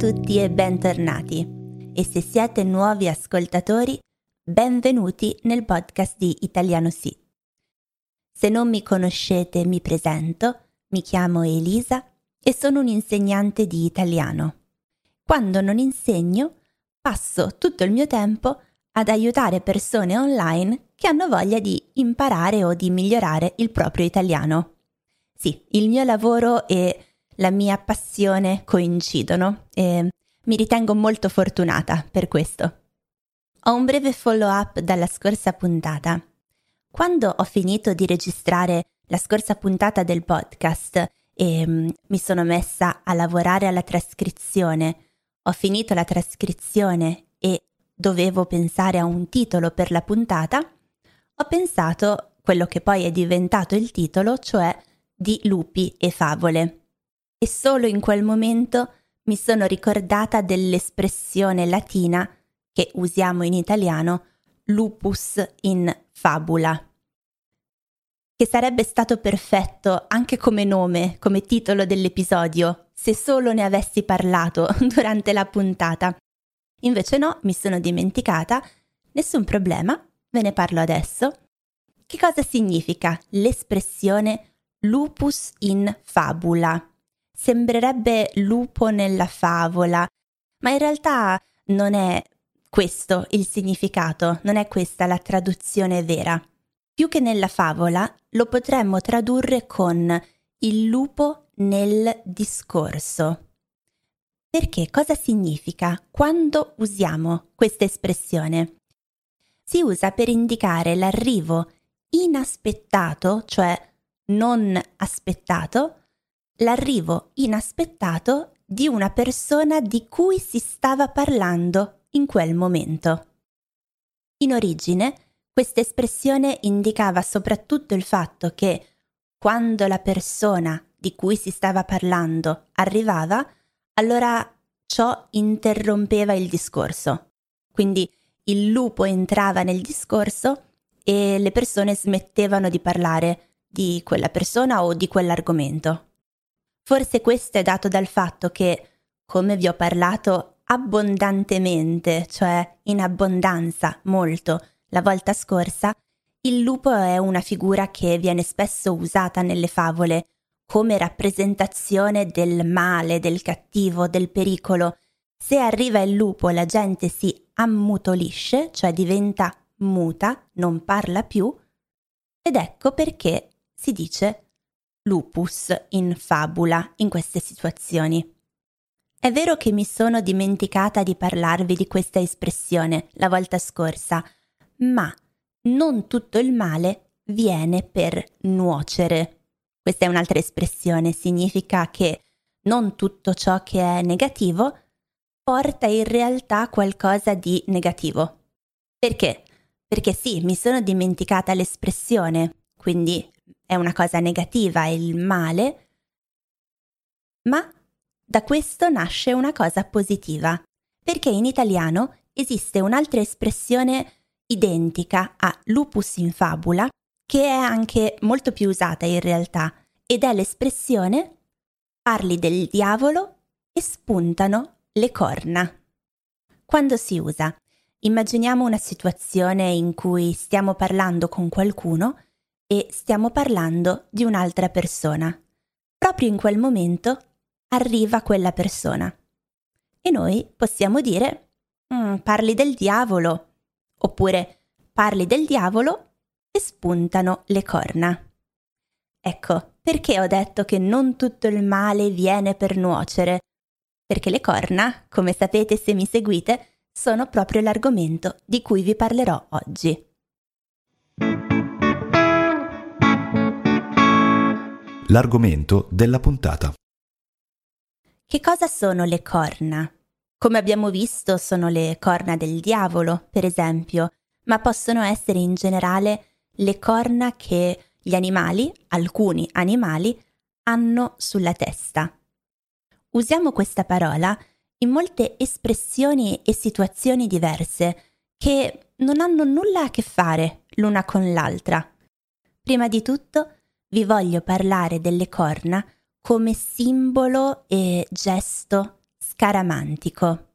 tutti e bentornati. E se siete nuovi ascoltatori, benvenuti nel podcast di Italiano Sì. Se non mi conoscete, mi presento, mi chiamo Elisa e sono un insegnante di italiano. Quando non insegno, passo tutto il mio tempo ad aiutare persone online che hanno voglia di imparare o di migliorare il proprio italiano. Sì, il mio lavoro e la mia passione coincidono e mi ritengo molto fortunata per questo. Ho un breve follow up dalla scorsa puntata. Quando ho finito di registrare la scorsa puntata del podcast e um, mi sono messa a lavorare alla trascrizione, ho finito la trascrizione e dovevo pensare a un titolo per la puntata, ho pensato quello che poi è diventato il titolo, cioè di lupi e favole e solo in quel momento mi sono ricordata dell'espressione latina che usiamo in italiano lupus in fabula, che sarebbe stato perfetto anche come nome, come titolo dell'episodio, se solo ne avessi parlato durante la puntata. Invece no, mi sono dimenticata, nessun problema, ve ne parlo adesso. Che cosa significa l'espressione lupus in fabula? Sembrerebbe lupo nella favola, ma in realtà non è questo il significato, non è questa la traduzione vera. Più che nella favola lo potremmo tradurre con il lupo nel discorso. Perché cosa significa quando usiamo questa espressione? Si usa per indicare l'arrivo inaspettato, cioè non aspettato, l'arrivo inaspettato di una persona di cui si stava parlando in quel momento. In origine, questa espressione indicava soprattutto il fatto che quando la persona di cui si stava parlando arrivava, allora ciò interrompeva il discorso. Quindi il lupo entrava nel discorso e le persone smettevano di parlare di quella persona o di quell'argomento. Forse questo è dato dal fatto che, come vi ho parlato abbondantemente, cioè in abbondanza, molto, la volta scorsa, il lupo è una figura che viene spesso usata nelle favole come rappresentazione del male, del cattivo, del pericolo. Se arriva il lupo la gente si ammutolisce, cioè diventa muta, non parla più, ed ecco perché si dice lupus in fabula in queste situazioni. È vero che mi sono dimenticata di parlarvi di questa espressione la volta scorsa, ma non tutto il male viene per nuocere. Questa è un'altra espressione, significa che non tutto ciò che è negativo porta in realtà qualcosa di negativo. Perché? Perché sì, mi sono dimenticata l'espressione, quindi è una cosa negativa, è il male, ma da questo nasce una cosa positiva, perché in italiano esiste un'altra espressione identica a lupus in fabula, che è anche molto più usata in realtà, ed è l'espressione parli del diavolo e spuntano le corna. Quando si usa? Immaginiamo una situazione in cui stiamo parlando con qualcuno e stiamo parlando di un'altra persona. Proprio in quel momento arriva quella persona. E noi possiamo dire mm, parli del diavolo oppure parli del diavolo e spuntano le corna. Ecco, perché ho detto che non tutto il male viene per nuocere? Perché le corna, come sapete se mi seguite, sono proprio l'argomento di cui vi parlerò oggi. L'argomento della puntata. Che cosa sono le corna? Come abbiamo visto sono le corna del diavolo, per esempio, ma possono essere in generale le corna che gli animali, alcuni animali, hanno sulla testa. Usiamo questa parola in molte espressioni e situazioni diverse che non hanno nulla a che fare l'una con l'altra. Prima di tutto, vi voglio parlare delle corna come simbolo e gesto scaramantico.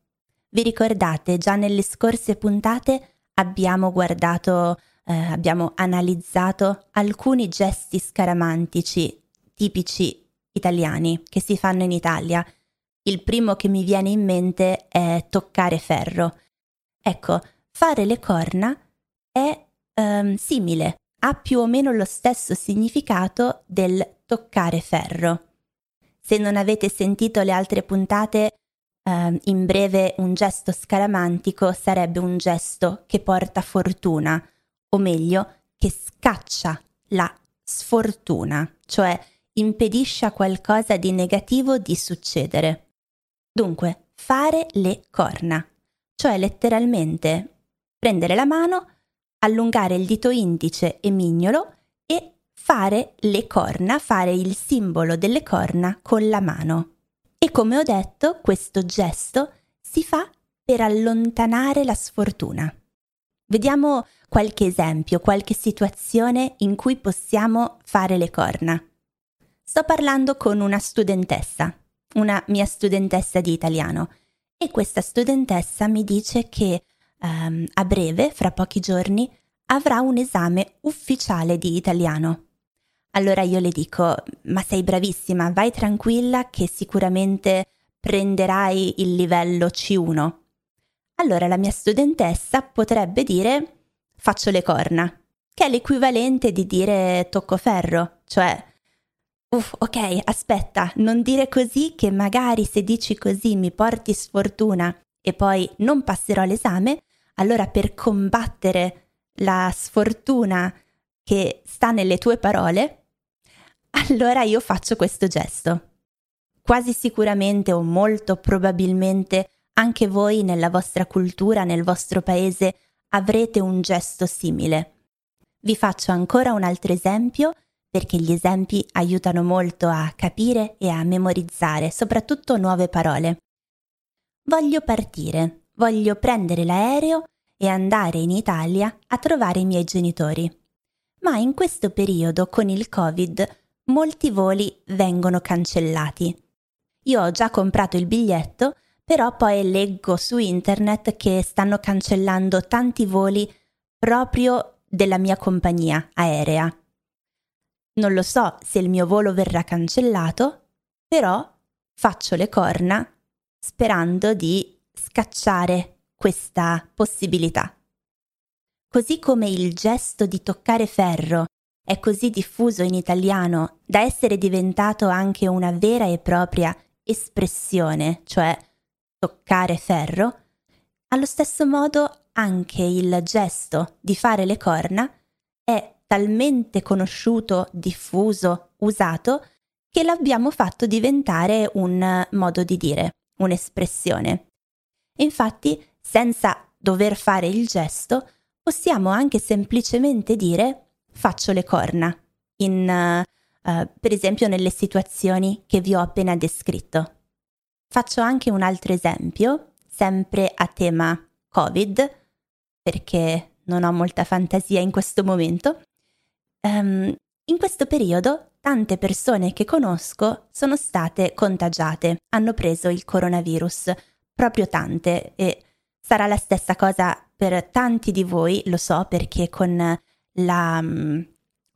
Vi ricordate, già nelle scorse puntate abbiamo guardato, eh, abbiamo analizzato alcuni gesti scaramantici tipici italiani che si fanno in Italia. Il primo che mi viene in mente è toccare ferro. Ecco, fare le corna è ehm, simile, ha più o meno lo stesso significato del toccare ferro. Se non avete sentito le altre puntate, eh, in breve un gesto scaramantico sarebbe un gesto che porta fortuna, o meglio, che scaccia la sfortuna, cioè impedisce a qualcosa di negativo di succedere. Dunque, fare le corna, cioè letteralmente prendere la mano, allungare il dito indice e mignolo fare le corna, fare il simbolo delle corna con la mano. E come ho detto, questo gesto si fa per allontanare la sfortuna. Vediamo qualche esempio, qualche situazione in cui possiamo fare le corna. Sto parlando con una studentessa, una mia studentessa di italiano, e questa studentessa mi dice che um, a breve, fra pochi giorni, avrà un esame ufficiale di italiano. Allora io le dico, ma sei bravissima, vai tranquilla che sicuramente prenderai il livello C1. Allora la mia studentessa potrebbe dire faccio le corna, che è l'equivalente di dire tocco ferro, cioè uff, ok, aspetta, non dire così che magari se dici così mi porti sfortuna e poi non passerò l'esame, allora per combattere la sfortuna che sta nelle tue parole, allora io faccio questo gesto. Quasi sicuramente o molto probabilmente anche voi nella vostra cultura, nel vostro paese, avrete un gesto simile. Vi faccio ancora un altro esempio perché gli esempi aiutano molto a capire e a memorizzare, soprattutto nuove parole. Voglio partire, voglio prendere l'aereo e andare in Italia a trovare i miei genitori. Ma in questo periodo con il Covid molti voli vengono cancellati. Io ho già comprato il biglietto, però poi leggo su internet che stanno cancellando tanti voli proprio della mia compagnia aerea. Non lo so se il mio volo verrà cancellato, però faccio le corna sperando di scacciare questa possibilità. Così come il gesto di toccare ferro è così diffuso in italiano da essere diventato anche una vera e propria espressione, cioè toccare ferro, allo stesso modo anche il gesto di fare le corna è talmente conosciuto, diffuso, usato, che l'abbiamo fatto diventare un modo di dire, un'espressione. Infatti, senza dover fare il gesto, possiamo anche semplicemente dire faccio le corna, in, uh, uh, per esempio nelle situazioni che vi ho appena descritto. Faccio anche un altro esempio, sempre a tema Covid, perché non ho molta fantasia in questo momento. Um, in questo periodo tante persone che conosco sono state contagiate, hanno preso il coronavirus, proprio tante, e sarà la stessa cosa per tanti di voi, lo so perché con la um,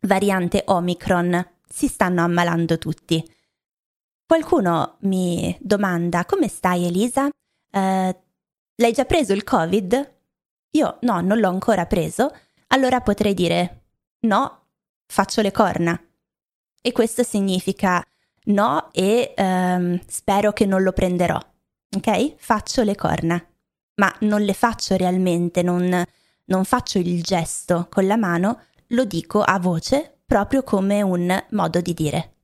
variante Omicron si stanno ammalando tutti. Qualcuno mi domanda come stai Elisa? Uh, l'hai già preso il Covid? Io no, non l'ho ancora preso, allora potrei dire no, faccio le corna. E questo significa no e um, spero che non lo prenderò. Ok? Faccio le corna, ma non le faccio realmente, non, non faccio il gesto con la mano, lo dico a voce proprio come un modo di dire.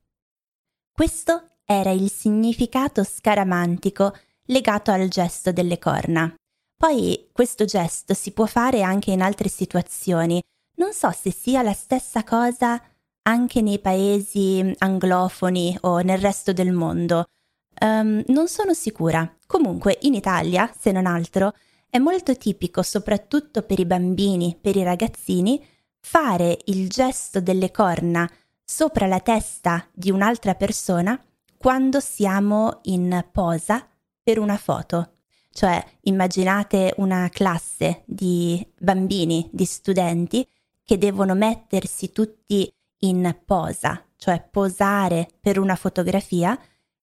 Questo era il significato scaramantico legato al gesto delle corna. Poi questo gesto si può fare anche in altre situazioni. Non so se sia la stessa cosa anche nei paesi anglofoni o nel resto del mondo. Um, non sono sicura. Comunque in Italia, se non altro, è molto tipico, soprattutto per i bambini, per i ragazzini, fare il gesto delle corna sopra la testa di un'altra persona quando siamo in posa per una foto. Cioè, immaginate una classe di bambini, di studenti, che devono mettersi tutti in posa, cioè posare per una fotografia,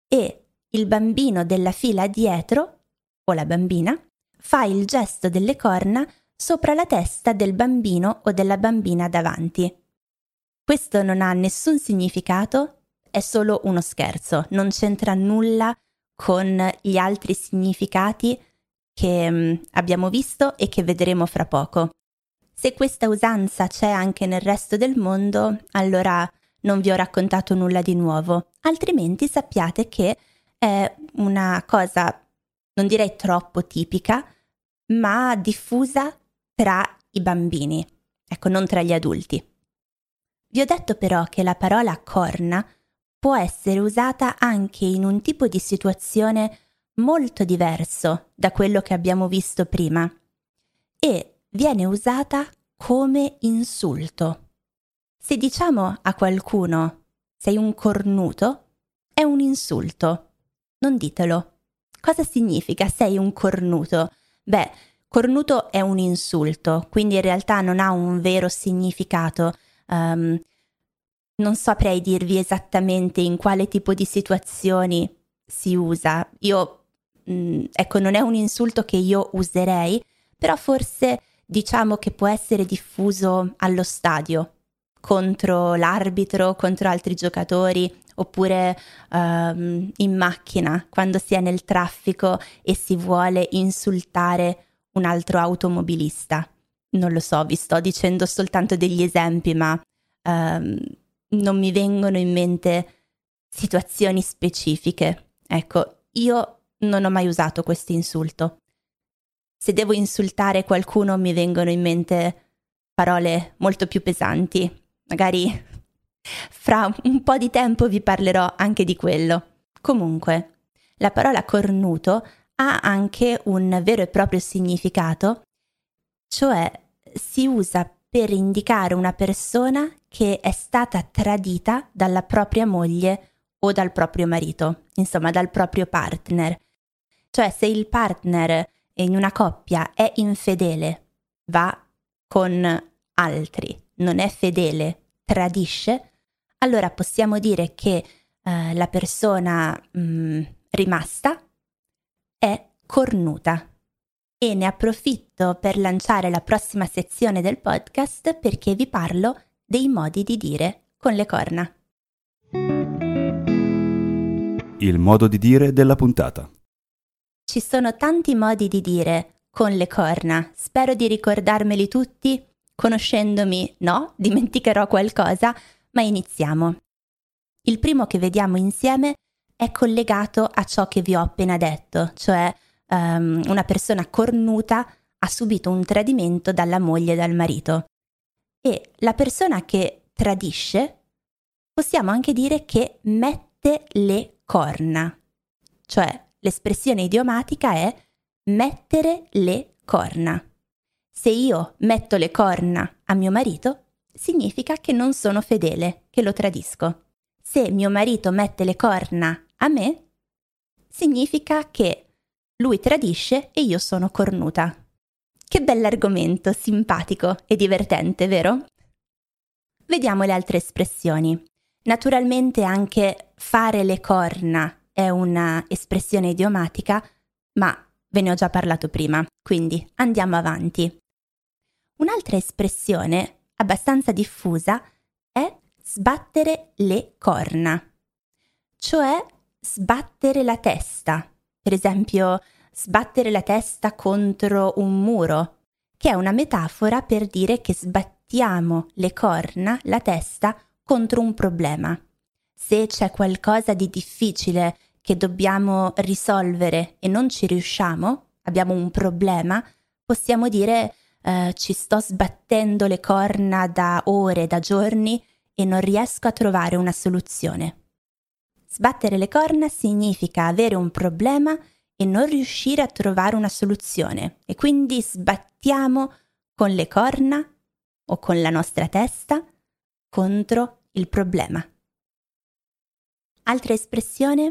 e il bambino della fila dietro, o la bambina, fa il gesto delle corna sopra la testa del bambino o della bambina davanti. Questo non ha nessun significato, è solo uno scherzo, non c'entra nulla con gli altri significati che mm, abbiamo visto e che vedremo fra poco. Se questa usanza c'è anche nel resto del mondo, allora non vi ho raccontato nulla di nuovo, altrimenti sappiate che è una cosa, non direi troppo tipica, ma diffusa tra i bambini, ecco, non tra gli adulti. Vi ho detto però che la parola corna può essere usata anche in un tipo di situazione molto diverso da quello che abbiamo visto prima e viene usata come insulto. Se diciamo a qualcuno sei un cornuto, è un insulto. Non ditelo. Cosa significa sei un cornuto? Beh, cornuto è un insulto, quindi in realtà non ha un vero significato. Um, non saprei dirvi esattamente in quale tipo di situazioni si usa. Io, mh, mm, ecco, non è un insulto che io userei, però forse diciamo che può essere diffuso allo stadio contro l'arbitro, contro altri giocatori, oppure um, in macchina quando si è nel traffico e si vuole insultare un altro automobilista. Non lo so, vi sto dicendo soltanto degli esempi, ma um, non mi vengono in mente situazioni specifiche. Ecco, io non ho mai usato questo insulto. Se devo insultare qualcuno mi vengono in mente parole molto più pesanti. Magari fra un po' di tempo vi parlerò anche di quello. Comunque, la parola cornuto ha anche un vero e proprio significato, cioè si usa per indicare una persona che è stata tradita dalla propria moglie o dal proprio marito, insomma dal proprio partner. Cioè se il partner in una coppia è infedele, va con altri, non è fedele, tradisce, allora possiamo dire che eh, la persona mh, mm, rimasta è cornuta. E ne approfitto per lanciare la prossima sezione del podcast perché vi parlo dei modi di dire con le corna. Il modo di dire della puntata. Ci sono tanti modi di dire con le corna. Spero di ricordarmeli tutti. Conoscendomi, no, dimenticherò qualcosa, ma iniziamo. Il primo che vediamo insieme è collegato a ciò che vi ho appena detto, cioè um, una persona cornuta ha subito un tradimento dalla moglie e dal marito. E la persona che tradisce possiamo anche dire che mette le corna, cioè l'espressione idiomatica è mettere le corna. Se io metto le corna a mio marito, significa che non sono fedele, che lo tradisco. Se mio marito mette le corna a me, significa che lui tradisce e io sono cornuta. Che bell'argomento, simpatico e divertente, vero? Vediamo le altre espressioni. Naturalmente anche fare le corna è una espressione idiomatica, ma ve ne ho già parlato prima, quindi andiamo avanti. Un'altra espressione abbastanza diffusa è sbattere le corna, cioè sbattere la testa. Per esempio, sbattere la testa contro un muro, che è una metafora per dire che sbattiamo le corna, la testa, contro un problema. Se c'è qualcosa di difficile che dobbiamo risolvere e non ci riusciamo, abbiamo un problema, possiamo dire eh, ci sto sbattendo le corna da ore, da giorni e non riesco a trovare una soluzione. Sbattere le corna significa avere un problema e non riuscire a trovare una soluzione e quindi sbattiamo con le corna o con la nostra testa contro il problema. Altra espressione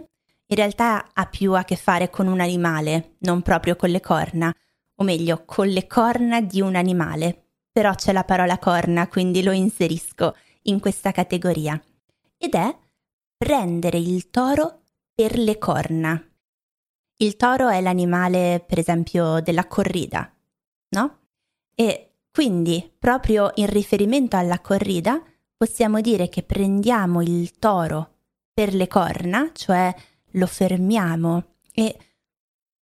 in realtà ha più a che fare con un animale, non proprio con le corna, o meglio, con le corna di un animale. Però c'è la parola corna, quindi lo inserisco in questa categoria. Ed è prendere il toro per le corna. Il toro è l'animale, per esempio, della corrida, no? E quindi, proprio in riferimento alla corrida, possiamo dire che prendiamo il toro per le corna, cioè lo fermiamo. E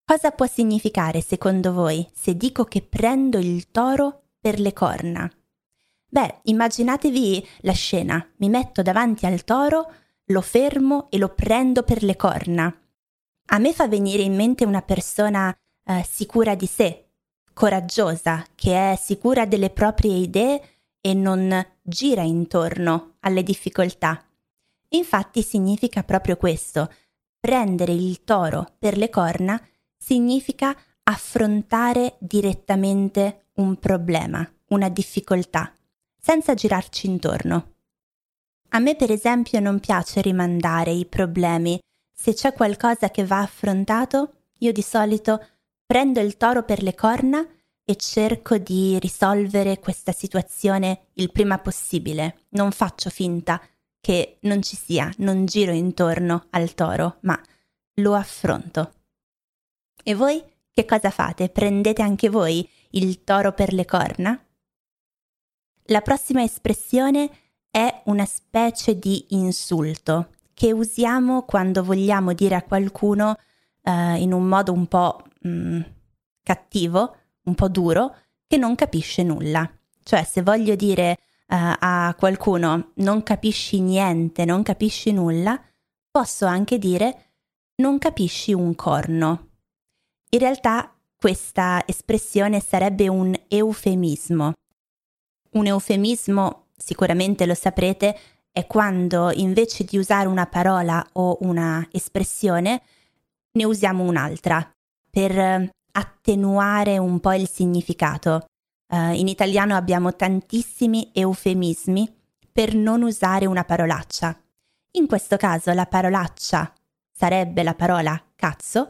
cosa può significare secondo voi se dico che prendo il toro per le corna? Beh, immaginatevi la scena, mi metto davanti al toro, lo fermo e lo prendo per le corna. A me fa venire in mente una persona eh, sicura di sé, coraggiosa, che è sicura delle proprie idee e non gira intorno alle difficoltà. Infatti significa proprio questo, prendere il toro per le corna significa affrontare direttamente un problema, una difficoltà, senza girarci intorno. A me per esempio non piace rimandare i problemi. Se c'è qualcosa che va affrontato, io di solito prendo il toro per le corna e cerco di risolvere questa situazione il prima possibile. Non faccio finta che non ci sia, non giro intorno al toro, ma lo affronto. E voi che cosa fate? Prendete anche voi il toro per le corna? La prossima espressione è una specie di insulto che usiamo quando vogliamo dire a qualcuno eh, in un modo un po' mh, mm, cattivo, un po' duro, che non capisce nulla. Cioè se voglio dire uh, a qualcuno non capisci niente, non capisci nulla, posso anche dire non capisci un corno. In realtà questa espressione sarebbe un eufemismo. Un eufemismo, sicuramente lo saprete, è quando invece di usare una parola o una espressione ne usiamo un'altra per eh, attenuare un po' il significato. Uh, in italiano abbiamo tantissimi eufemismi per non usare una parolaccia. In questo caso la parolaccia sarebbe la parola cazzo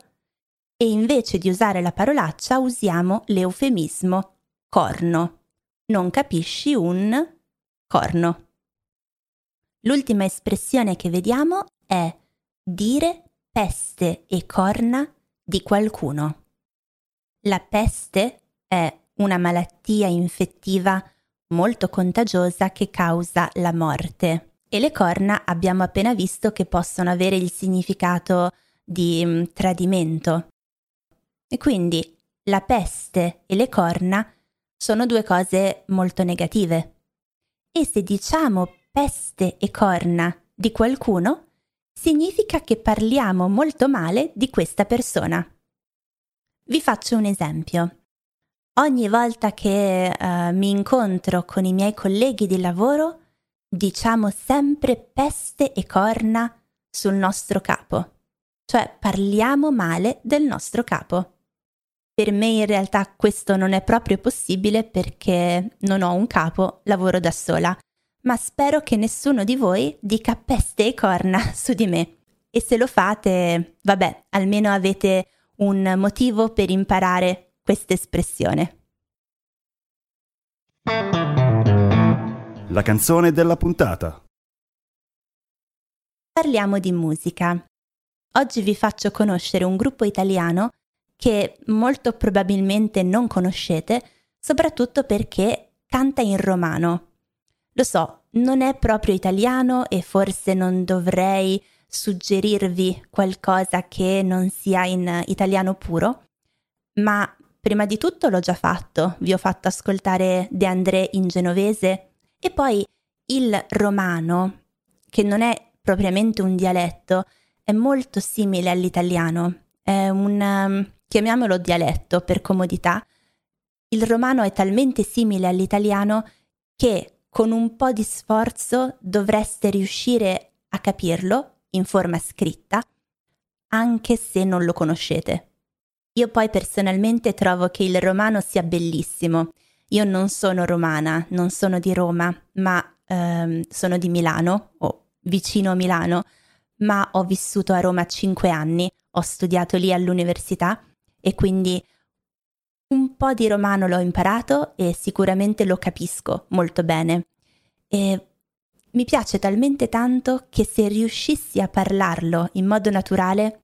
e invece di usare la parolaccia usiamo l'eufemismo corno. Non capisci un corno. L'ultima espressione che vediamo è dire peste e corna di qualcuno. La peste è una malattia infettiva molto contagiosa che causa la morte. E le corna abbiamo appena visto che possono avere il significato di mm, tradimento. E quindi la peste e le corna sono due cose molto negative. E se diciamo peste e corna di qualcuno, significa che parliamo molto male di questa persona. Vi faccio un esempio ogni volta che uh, mi incontro con i miei colleghi di lavoro, diciamo sempre peste e corna sul nostro capo, cioè parliamo male del nostro capo. Per me in realtà questo non è proprio possibile perché non ho un capo, lavoro da sola, ma spero che nessuno di voi dica peste e corna su di me. E se lo fate, vabbè, almeno avete un motivo per imparare questa espressione. La canzone della puntata. Parliamo di musica. Oggi vi faccio conoscere un gruppo italiano che molto probabilmente non conoscete, soprattutto perché canta in romano. Lo so, non è proprio italiano e forse non dovrei suggerirvi qualcosa che non sia in italiano puro, ma Prima di tutto l'ho già fatto, vi ho fatto ascoltare De André in genovese e poi il romano, che non è propriamente un dialetto, è molto simile all'italiano, è un, um, chiamiamolo dialetto per comodità. Il romano è talmente simile all'italiano che con un po' di sforzo dovreste riuscire a capirlo in forma scritta, anche se non lo conoscete. Io poi personalmente trovo che il romano sia bellissimo. Io non sono romana, non sono di Roma, ma ehm, sono di Milano o vicino a Milano, ma ho vissuto a Roma cinque anni, ho studiato lì all'università e quindi un po' di romano l'ho imparato e sicuramente lo capisco molto bene. E mi piace talmente tanto che se riuscissi a parlarlo in modo naturale,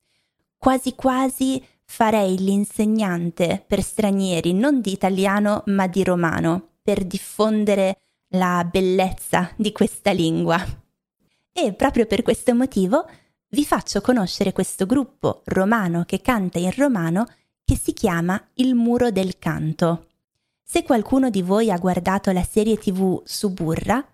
quasi quasi farei l'insegnante per stranieri non di italiano ma di romano, per diffondere la bellezza di questa lingua. E proprio per questo motivo vi faccio conoscere questo gruppo romano che canta in romano che si chiama Il Muro del Canto. Se qualcuno di voi ha guardato la serie tv Suburra,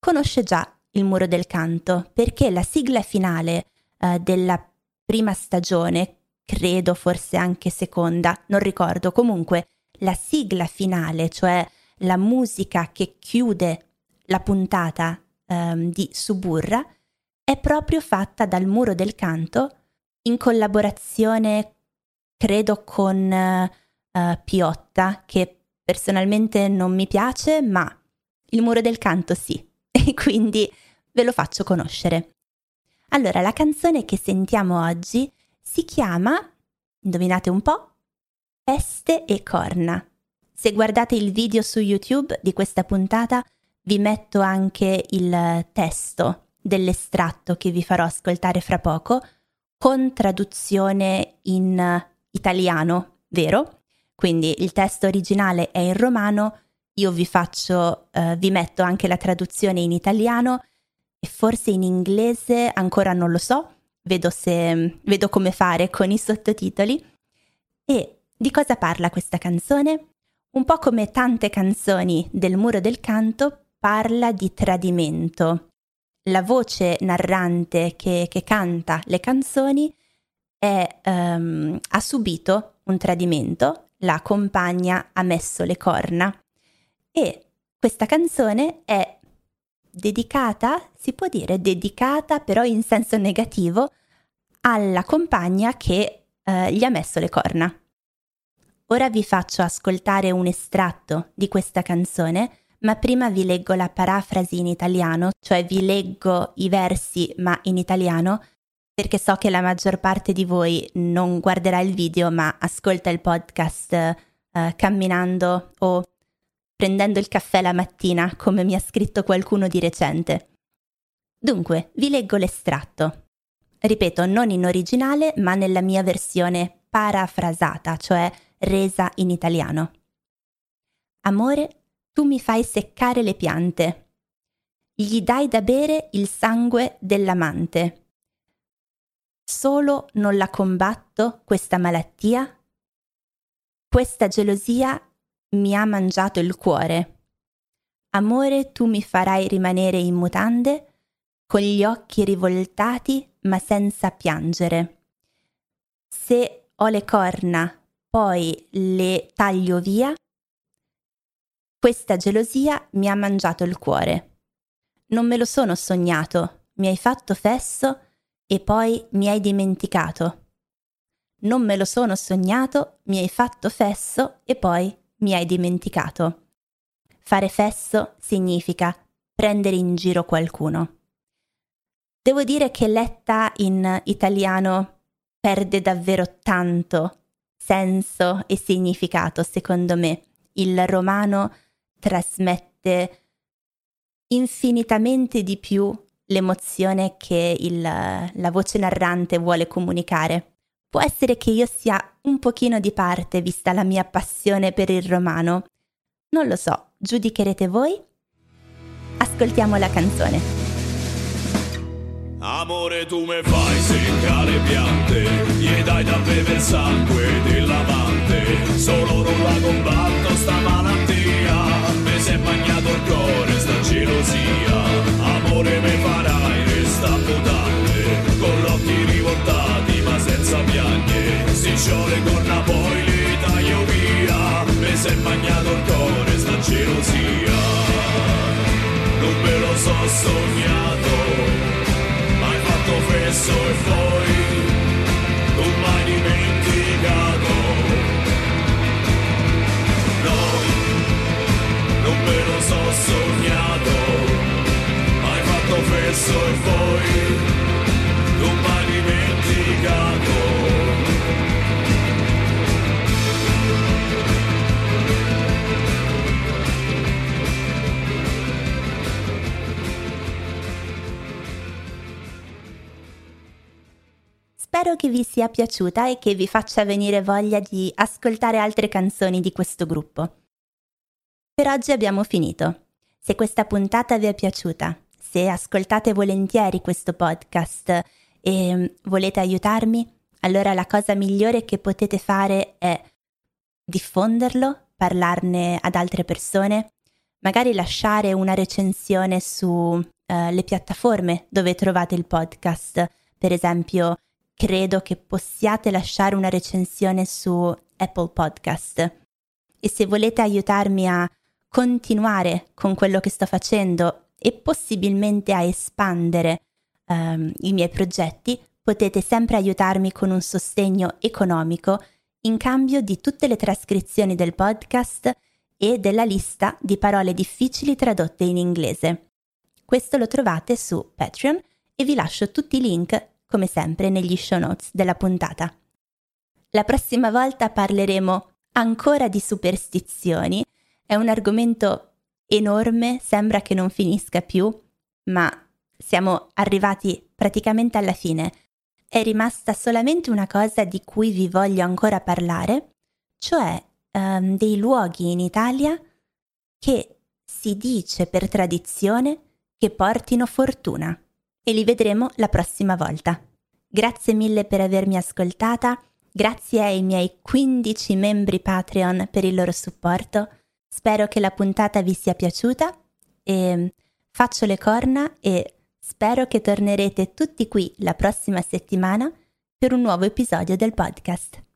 conosce già Il Muro del Canto perché la sigla finale eh, della prima stagione, credo forse anche seconda, non ricordo, comunque la sigla finale, cioè la musica che chiude la puntata ehm, di Suburra, è proprio fatta dal Muro del Canto in collaborazione credo con uh, Piotta, che personalmente non mi piace, ma il muro del canto sì, e quindi ve lo faccio conoscere. Allora, la canzone che sentiamo oggi si chiama, indovinate un po', Peste e corna. Se guardate il video su YouTube di questa puntata, vi metto anche il testo dell'estratto che vi farò ascoltare fra poco, con traduzione in italiano, vero? Quindi il testo originale è in romano, io vi faccio, uh, vi metto anche la traduzione in italiano e forse in inglese, ancora non lo so, vedo, se, vedo come fare con i sottotitoli. E di cosa parla questa canzone? Un po' come tante canzoni del muro del canto, parla di tradimento. La voce narrante che, che canta le canzoni è, um, ha subito un tradimento, la compagna ha messo le corna e questa canzone è dedicata, si può dire dedicata però in senso negativo, alla compagna che uh, gli ha messo le corna. Ora vi faccio ascoltare un estratto di questa canzone, ma prima vi leggo la parafrasi in italiano, cioè vi leggo i versi ma in italiano, perché so che la maggior parte di voi non guarderà il video ma ascolta il podcast eh, camminando o prendendo il caffè la mattina, come mi ha scritto qualcuno di recente. Dunque, vi leggo l'estratto. Ripeto, non in originale, ma nella mia versione parafrasata, cioè resa in italiano. Amore, tu mi fai seccare le piante. Gli dai da bere il sangue dell'amante solo non la combatto questa malattia? Questa gelosia mi ha mangiato il cuore. Amore, tu mi farai rimanere in mutande, con gli occhi rivoltati ma senza piangere. Se ho le corna, poi le taglio via, questa gelosia mi ha mangiato il cuore. Non me lo sono sognato, mi hai fatto fesso e poi mi hai dimenticato. Non me lo sono sognato, mi hai fatto fesso e poi mi hai dimenticato. Fare fesso significa prendere in giro qualcuno. Devo dire che letta in italiano perde davvero tanto senso e significato, secondo me. Il romano trasmette infinitamente di più l'emozione che il, la voce narrante vuole comunicare. Può essere che io sia un pochino di parte vista la mia passione per il romano. Non lo so, giudicherete voi? Ascoltiamo la canzone. Amore tu me fai seccare piante, gli dai da bere il sangue dell'amante, solo non la combatto sta malattia, mi si è bagnato il cuore gelosia, amore me farai resta potente, con gli occhi rivoltati ma senza piagne, si sciole corna poi li taglio via, mi è bagnato il cuore sta gelosia, non me lo so sognato confesso e poi sognato, hai fatto fesso e poi non m'hai dimenticato. Spero che vi sia piaciuta e che vi faccia venire voglia di ascoltare altre canzoni di questo gruppo. Per oggi abbiamo finito. Se questa puntata vi è piaciuta, se ascoltate volentieri questo podcast e volete aiutarmi, allora la cosa migliore che potete fare è diffonderlo, parlarne ad altre persone, magari lasciare una recensione sulle uh, piattaforme dove trovate il podcast. Per esempio, credo che possiate lasciare una recensione su Apple Podcast. E se volete aiutarmi a continuare con quello che sto facendo e possibilmente a espandere um, i miei progetti, potete sempre aiutarmi con un sostegno economico in cambio di tutte le trascrizioni del podcast e della lista di parole difficili tradotte in inglese. Questo lo trovate su Patreon e vi lascio tutti i link, come sempre, negli show notes della puntata. La prossima volta parleremo ancora di superstizioni. È un argomento enorme, sembra che non finisca più, ma siamo arrivati praticamente alla fine è rimasta solamente una cosa di cui vi voglio ancora parlare, cioè um, dei luoghi in Italia che si dice per tradizione che portino fortuna e li vedremo la prossima volta. Grazie mille per avermi ascoltata, grazie ai miei 15 membri Patreon per il loro supporto, spero che la puntata vi sia piaciuta e faccio le corna e Spero che tornerete tutti qui la prossima settimana per un nuovo episodio del podcast.